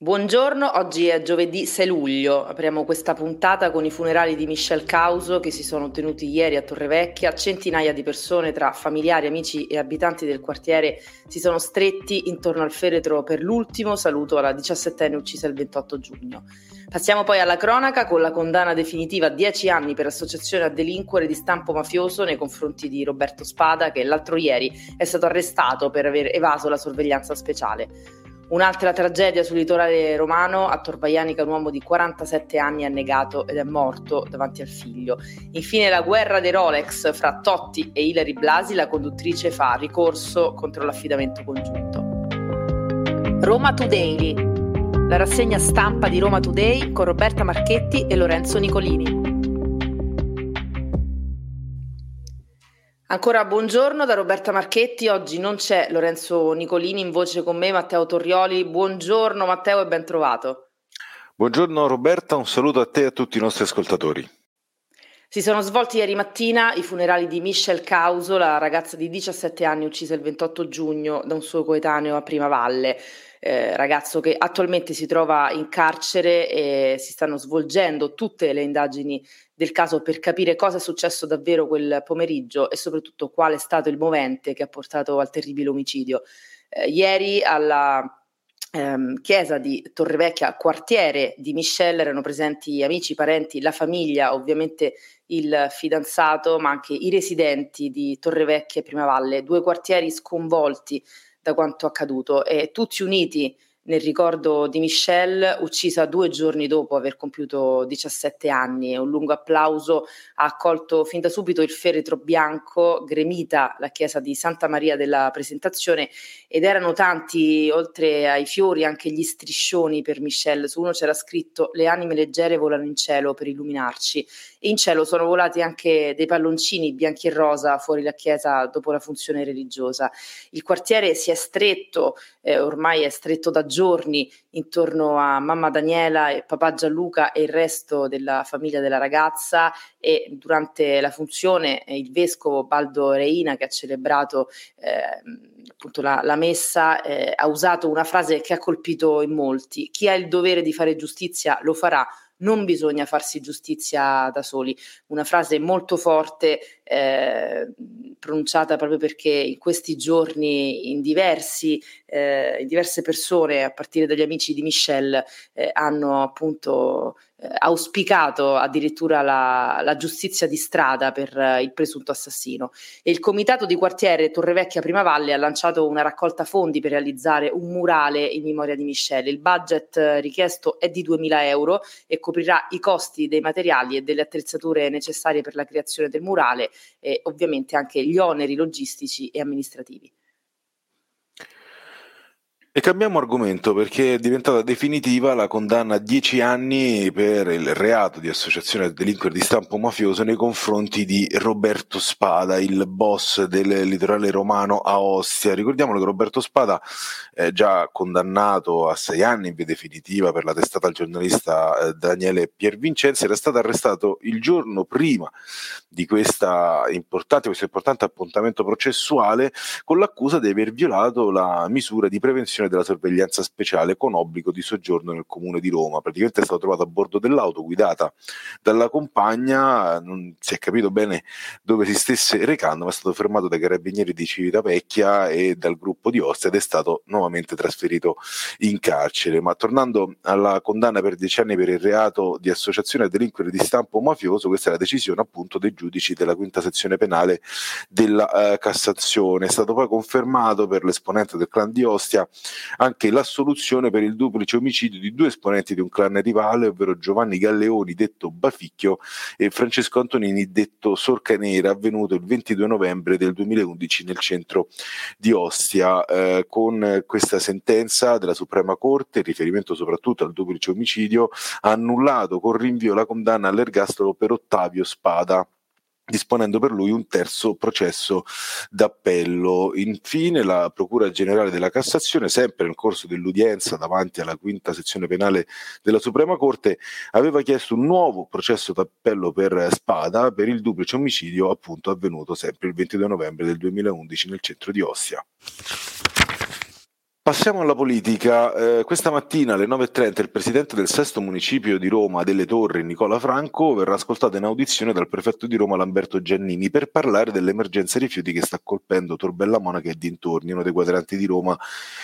Buongiorno, oggi è giovedì 6 luglio. Apriamo questa puntata con i funerali di Michel Causo che si sono tenuti ieri a Torrevecchia. Centinaia di persone tra familiari, amici e abitanti del quartiere si sono stretti intorno al feretro per l'ultimo saluto alla 17enne uccisa il 28 giugno. Passiamo poi alla cronaca con la condanna definitiva a 10 anni per associazione a delinquere di stampo mafioso nei confronti di Roberto Spada che l'altro ieri è stato arrestato per aver evaso la sorveglianza speciale. Un'altra tragedia sul litorale romano, a Torvaianica un uomo di 47 anni è negato ed è morto davanti al figlio. Infine la guerra dei Rolex fra Totti e Hilary Blasi, la conduttrice fa ricorso contro l'affidamento congiunto. Roma Today, la rassegna stampa di Roma Today con Roberta Marchetti e Lorenzo Nicolini. Ancora buongiorno da Roberta Marchetti, oggi non c'è Lorenzo Nicolini in voce con me, Matteo Torrioli. Buongiorno Matteo e ben trovato. Buongiorno Roberta, un saluto a te e a tutti i nostri ascoltatori. Si sono svolti ieri mattina i funerali di Michelle Causo, la ragazza di 17 anni uccisa il 28 giugno da un suo coetaneo a Primavalle. Eh, ragazzo che attualmente si trova in carcere e si stanno svolgendo tutte le indagini del caso per capire cosa è successo davvero quel pomeriggio e soprattutto qual è stato il movente che ha portato al terribile omicidio. Eh, ieri alla ehm, chiesa di Torrevecchia, quartiere di Michelle, erano presenti amici, parenti, la famiglia, ovviamente il fidanzato, ma anche i residenti di Torrevecchia e Primavalle, due quartieri sconvolti da quanto accaduto e tutti uniti nel ricordo di Michelle, uccisa due giorni dopo aver compiuto 17 anni. Un lungo applauso ha accolto fin da subito il feretro bianco, gremita la chiesa di Santa Maria della Presentazione ed erano tanti, oltre ai fiori, anche gli striscioni per Michelle. Su uno c'era scritto Le anime leggere volano in cielo per illuminarci in cielo sono volati anche dei palloncini bianchi e rosa fuori la chiesa dopo la funzione religiosa. Il quartiere si è stretto, eh, ormai è stretto da giorni intorno a mamma Daniela e papà Gianluca e il resto della famiglia della ragazza e durante la funzione eh, il vescovo Baldo Reina che ha celebrato eh, appunto la, la messa eh, ha usato una frase che ha colpito in molti chi ha il dovere di fare giustizia lo farà non bisogna farsi giustizia da soli. Una frase molto forte eh, pronunciata proprio perché in questi giorni in, diversi, eh, in diverse persone, a partire dagli amici di Michelle, eh, hanno appunto eh, auspicato addirittura la, la, giustizia di strada per eh, il presunto assassino. E il comitato di quartiere Torrevecchia Primavalle ha lanciato una raccolta fondi per realizzare un murale in memoria di Michelle. Il budget eh, richiesto è di 2.000 euro e coprirà i costi dei materiali e delle attrezzature necessarie per la creazione del murale e ovviamente anche gli oneri logistici e amministrativi. E cambiamo argomento perché è diventata definitiva la condanna a 10 anni per il reato di associazione a delinquere di stampo mafioso nei confronti di Roberto Spada, il boss del litorale romano a Ostia. Ricordiamolo che Roberto Spada è già condannato a 6 anni in via definitiva per la testata al giornalista eh, Daniele Piervincenzi, era stato arrestato il giorno prima di questa importante, questo importante appuntamento processuale con l'accusa di aver violato la misura di prevenzione della sorveglianza speciale con obbligo di soggiorno nel comune di Roma. Praticamente è stato trovato a bordo dell'auto guidata dalla compagna, non si è capito bene dove si stesse recando, ma è stato fermato dai carabinieri di Civitavecchia e dal gruppo di Ostia ed è stato nuovamente trasferito in carcere. Ma tornando alla condanna per dieci anni per il reato di associazione a delinquere di stampo mafioso, questa è la decisione appunto dei giudici della quinta sezione penale della uh, Cassazione. È stato poi confermato per l'esponente del clan di Ostia anche l'assoluzione per il duplice omicidio di due esponenti di un clan rivale, ovvero Giovanni Galleoni, detto Baficchio, e Francesco Antonini, detto Sorca Nera, avvenuto il 22 novembre del 2011 nel centro di Ostia. Eh, con questa sentenza della Suprema Corte, riferimento soprattutto al duplice omicidio, ha annullato con rinvio la condanna all'ergastolo per Ottavio Spada disponendo per lui un terzo processo d'appello. Infine la Procura Generale della Cassazione, sempre nel corso dell'udienza davanti alla quinta sezione penale della Suprema Corte, aveva chiesto un nuovo processo d'appello per Spada per il duplice omicidio appunto avvenuto sempre il 22 novembre del 2011 nel centro di Ostia. Passiamo alla politica. Eh, questa mattina alle 9.30 il presidente del sesto municipio di Roma, delle Torri, Nicola Franco, verrà ascoltato in audizione dal prefetto di Roma, Lamberto Giannini, per parlare dell'emergenza rifiuti che sta colpendo Torbella Monaca e dintorni, uno dei quadranti di Roma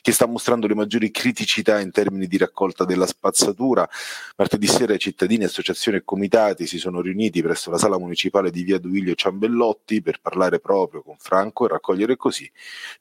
che sta mostrando le maggiori criticità in termini di raccolta della spazzatura. Martedì sera i cittadini, associazioni e comitati si sono riuniti presso la sala municipale di via Duilio Ciambellotti per parlare proprio con Franco e raccogliere così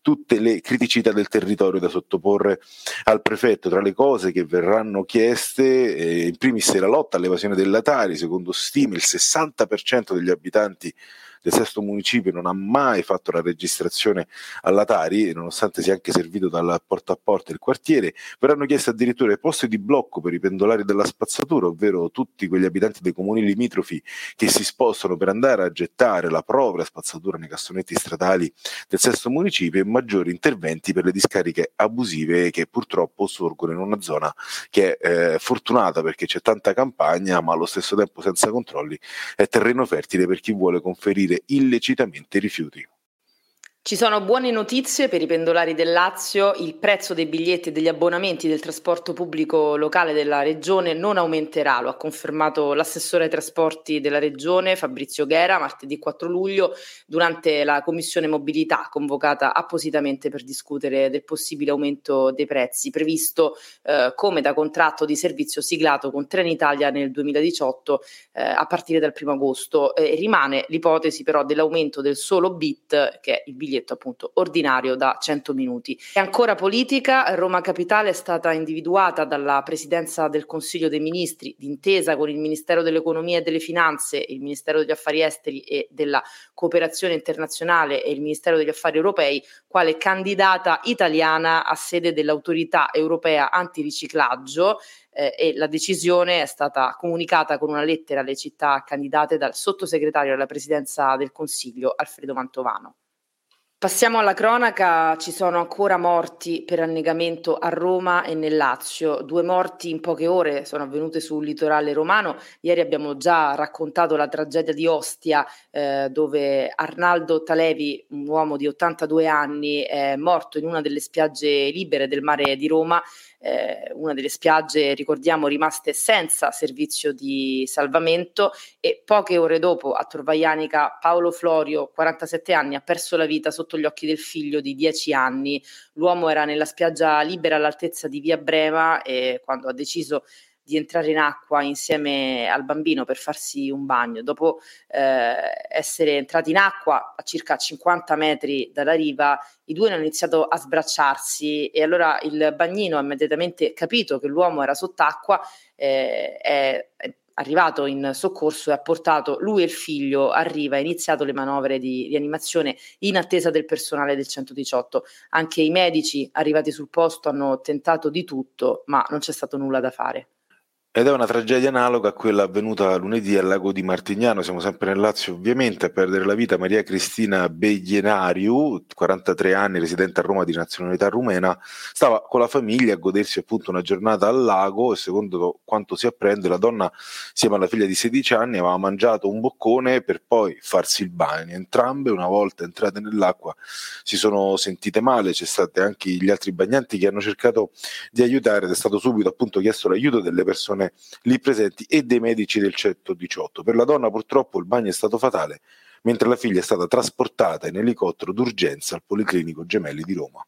tutte le criticità del territorio da sottoporre al prefetto. Tra le cose che verranno chieste, eh, in primis la lotta all'evasione della Tari, secondo stime il 60% degli abitanti del sesto municipio non ha mai fatto la registrazione alla Tari, nonostante sia anche servito dal porta a porta del quartiere, verranno chiesti addirittura i posti di blocco per i pendolari della spazzatura, ovvero tutti quegli abitanti dei comuni limitrofi che si spostano per andare a gettare la propria spazzatura nei cassonetti stradali del sesto municipio e maggiori interventi per le discariche abusive che purtroppo sorgono in una zona che è eh, fortunata perché c'è tanta campagna, ma allo stesso tempo senza controlli è terreno fertile per chi vuole conferire illecitamente rifiuti. Ci sono buone notizie per i pendolari del Lazio, il prezzo dei biglietti e degli abbonamenti del trasporto pubblico locale della regione non aumenterà, lo ha confermato l'assessore ai trasporti della regione Fabrizio Ghera martedì 4 luglio durante la commissione mobilità convocata appositamente per discutere del possibile aumento dei prezzi previsto eh, come da contratto di servizio siglato con Trenitalia nel 2018 eh, a partire dal 1 agosto. Eh, rimane l'ipotesi però dell'aumento del solo bit che è il biglietto biglietto appunto ordinario da 100 minuti. E ancora politica, Roma Capitale è stata individuata dalla Presidenza del Consiglio dei Ministri d'intesa con il Ministero dell'Economia e delle Finanze, il Ministero degli Affari Esteri e della Cooperazione Internazionale e il Ministero degli Affari Europei quale candidata italiana a sede dell'autorità europea antiriciclaggio eh, e la decisione è stata comunicata con una lettera alle città candidate dal sottosegretario alla presidenza del Consiglio Alfredo Mantovano. Passiamo alla cronaca, ci sono ancora morti per annegamento a Roma e nel Lazio, due morti in poche ore sono avvenute sul litorale romano, ieri abbiamo già raccontato la tragedia di Ostia eh, dove Arnaldo Talevi, un uomo di 82 anni, è morto in una delle spiagge libere del mare di Roma eh, una delle spiagge, ricordiamo, rimaste senza servizio di salvamento e poche ore dopo a Torvaianica Paolo Florio, 47 anni, ha perso la vita sotto gli occhi del figlio di 10 anni. L'uomo era nella spiaggia libera all'altezza di Via Brema e quando ha deciso di entrare in acqua insieme al bambino per farsi un bagno. Dopo eh, essere entrati in acqua a circa 50 metri dalla riva, i due hanno iniziato a sbracciarsi e allora il bagnino ha immediatamente capito che l'uomo era sott'acqua, eh, è, arrivato in soccorso e ha portato lui e il figlio a riva, ha iniziato le manovre di rianimazione in attesa del personale del 118. Anche i medici arrivati sul posto hanno tentato di tutto, ma non c'è stato nulla da fare. Ed è una tragedia analoga a quella avvenuta lunedì al lago di Martignano, siamo sempre nel Lazio ovviamente, a perdere la vita. Maria Cristina Beglienariu, 43 anni, residente a Roma di nazionalità rumena, stava con la famiglia a godersi appunto una giornata al lago. E secondo quanto si apprende la donna insieme alla figlia di 16 anni aveva mangiato un boccone per poi farsi il bagno. Entrambe una volta entrate nell'acqua si sono sentite male, c'è stati anche gli altri bagnanti che hanno cercato di aiutare ed è stato subito appunto chiesto l'aiuto delle persone persone lì presenti e dei medici del 118. Per la donna purtroppo il bagno è stato fatale, mentre la figlia è stata trasportata in elicottero d'urgenza al Policlinico Gemelli di Roma.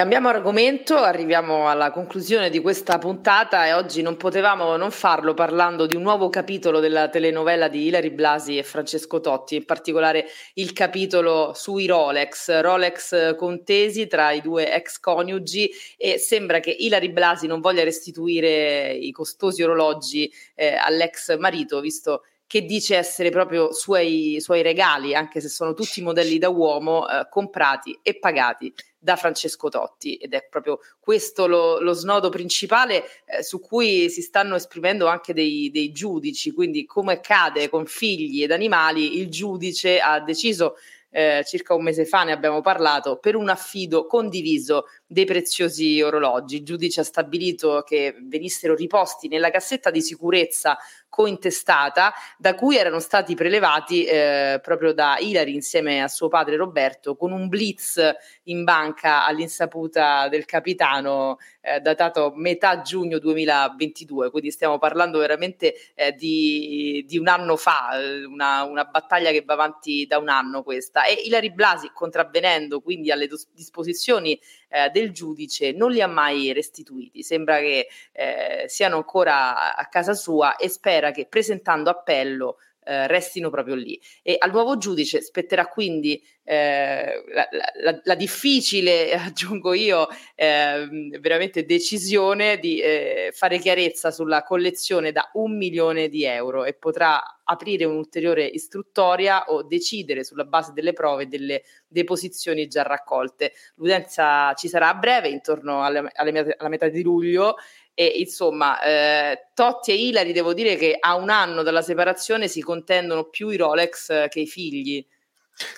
Cambiamo argomento, arriviamo alla conclusione di questa puntata e oggi non potevamo non farlo parlando di un nuovo capitolo della telenovela di Ilari Blasi e Francesco Totti, in particolare il capitolo sui Rolex, Rolex contesi tra i due ex coniugi e sembra che Ilari Blasi non voglia restituire i costosi orologi eh, all'ex marito, visto che dice essere proprio suoi, suoi regali, anche se sono tutti modelli da uomo, eh, comprati e pagati da Francesco Totti ed è proprio questo lo, lo snodo principale eh, su cui si stanno esprimendo anche dei, dei giudici, quindi come accade con figli ed animali, il giudice ha deciso eh, circa un mese fa ne abbiamo parlato, per un affido condiviso dei preziosi orologi. Il giudice ha stabilito che venissero riposti nella cassetta di sicurezza cointestata da cui erano stati prelevati eh, proprio da Ilari insieme a suo padre Roberto con un blitz in banca all'insaputa del capitano eh, datato metà giugno 2022, quindi stiamo parlando veramente eh, di, di, un anno fa, eh, una, una, battaglia che va avanti da un anno questa. E Ilari Blasi, contravvenendo quindi alle dos- disposizioni eh, del giudice, non li ha mai restituiti. Sembra che eh, siano ancora a casa sua e spera che presentando appello eh, restino proprio lì. E al nuovo giudice spetterà quindi eh, la, la, la, difficile, aggiungo io, eh, veramente decisione di eh, fare chiarezza sulla collezione da un milione di euro e potrà aprire un'ulteriore istruttoria o decidere sulla base delle prove delle deposizioni già raccolte. L'udenza ci sarà a breve, intorno alle, alle, alla metà di luglio, e insomma, eh, Totti e Ilari devo dire che a un anno dalla separazione si contendono più i Rolex eh, che i figli.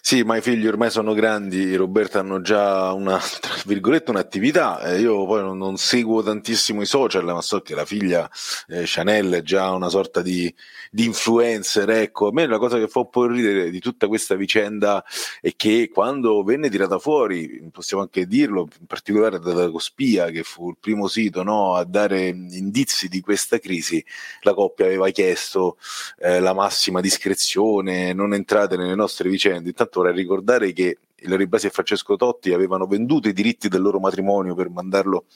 Sì, ma i figli ormai sono grandi, Roberta hanno già una, tra virgolette, un'attività, eh, io poi non, non, seguo tantissimo i social, ma so che la figlia eh, Chanel è già una sorta di, di, influencer, ecco, a me la cosa che fa un po' ridere di tutta questa vicenda è che quando venne tirata fuori, possiamo anche dirlo, in particolare da Cospia, che fu il primo sito no, a dare indizi di questa crisi, la coppia aveva chiesto eh, la massima discrezione, non entrate nelle nostre vicende, vorrei ricordare che Ilari Basi e Francesco Totti avevano venduto i diritti del loro matrimonio per mandarlo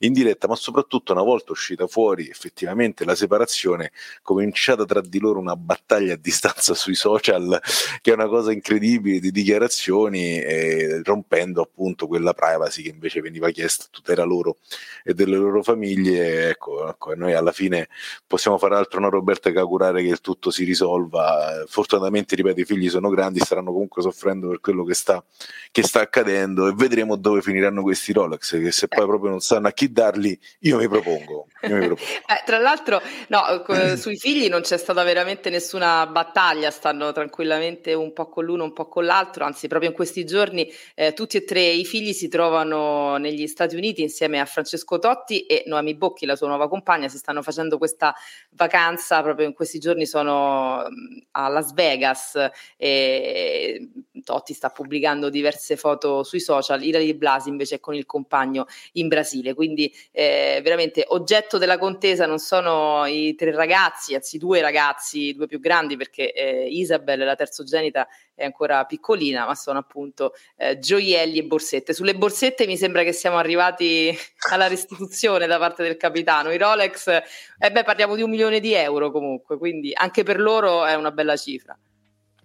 in diretta, ma soprattutto una volta uscita fuori effettivamente la separazione, cominciata tra di loro una battaglia a distanza sui social, che è una cosa incredibile di dichiarazioni, eh, rompendo appunto quella privacy che invece veniva chiesta a tutela loro e delle loro famiglie. Ecco, ecco, noi alla fine possiamo fare altro, no Roberta, che augurare che il tutto si risolva. Fortunatamente, ripeto, i figli sono grandi, staranno comunque soffrendo per quello che sta che sta accadendo e vedremo dove finiranno questi Rolex che se poi proprio non sanno a chi darli io mi propongo, io mi propongo. eh, tra l'altro no, sui figli non c'è stata veramente nessuna battaglia stanno tranquillamente un po' con l'uno un po' con l'altro anzi proprio in questi giorni eh, tutti e tre i figli si trovano negli Stati Uniti insieme a Francesco Totti e Noemi Bocchi la sua nuova compagna si stanno facendo questa vacanza proprio in questi giorni sono a Las Vegas e Totti sta pubblicando pubblicando diverse foto sui social, Ilari Blasi invece è con il compagno in Brasile, quindi eh, veramente oggetto della contesa non sono i tre ragazzi, anzi due ragazzi, due più grandi perché eh, Isabel, la terzogenita, è ancora piccolina, ma sono appunto eh, gioielli e borsette. Sulle borsette mi sembra che siamo arrivati alla restituzione da parte del capitano. I Rolex, eh beh, parliamo di un milione di euro comunque, quindi anche per loro è una bella cifra.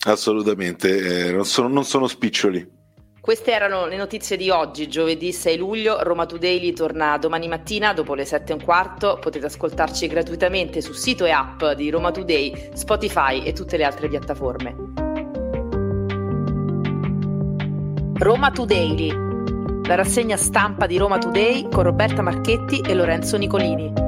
Assolutamente, eh, non, sono, non sono spiccioli. Queste erano le notizie di oggi, giovedì 6 luglio. Roma Today torna domani mattina dopo le 7 e un quarto. Potete ascoltarci gratuitamente sul sito e app di Roma Today, Spotify e tutte le altre piattaforme. Roma Today, la rassegna stampa di Roma Today con Roberta Marchetti e Lorenzo Nicolini.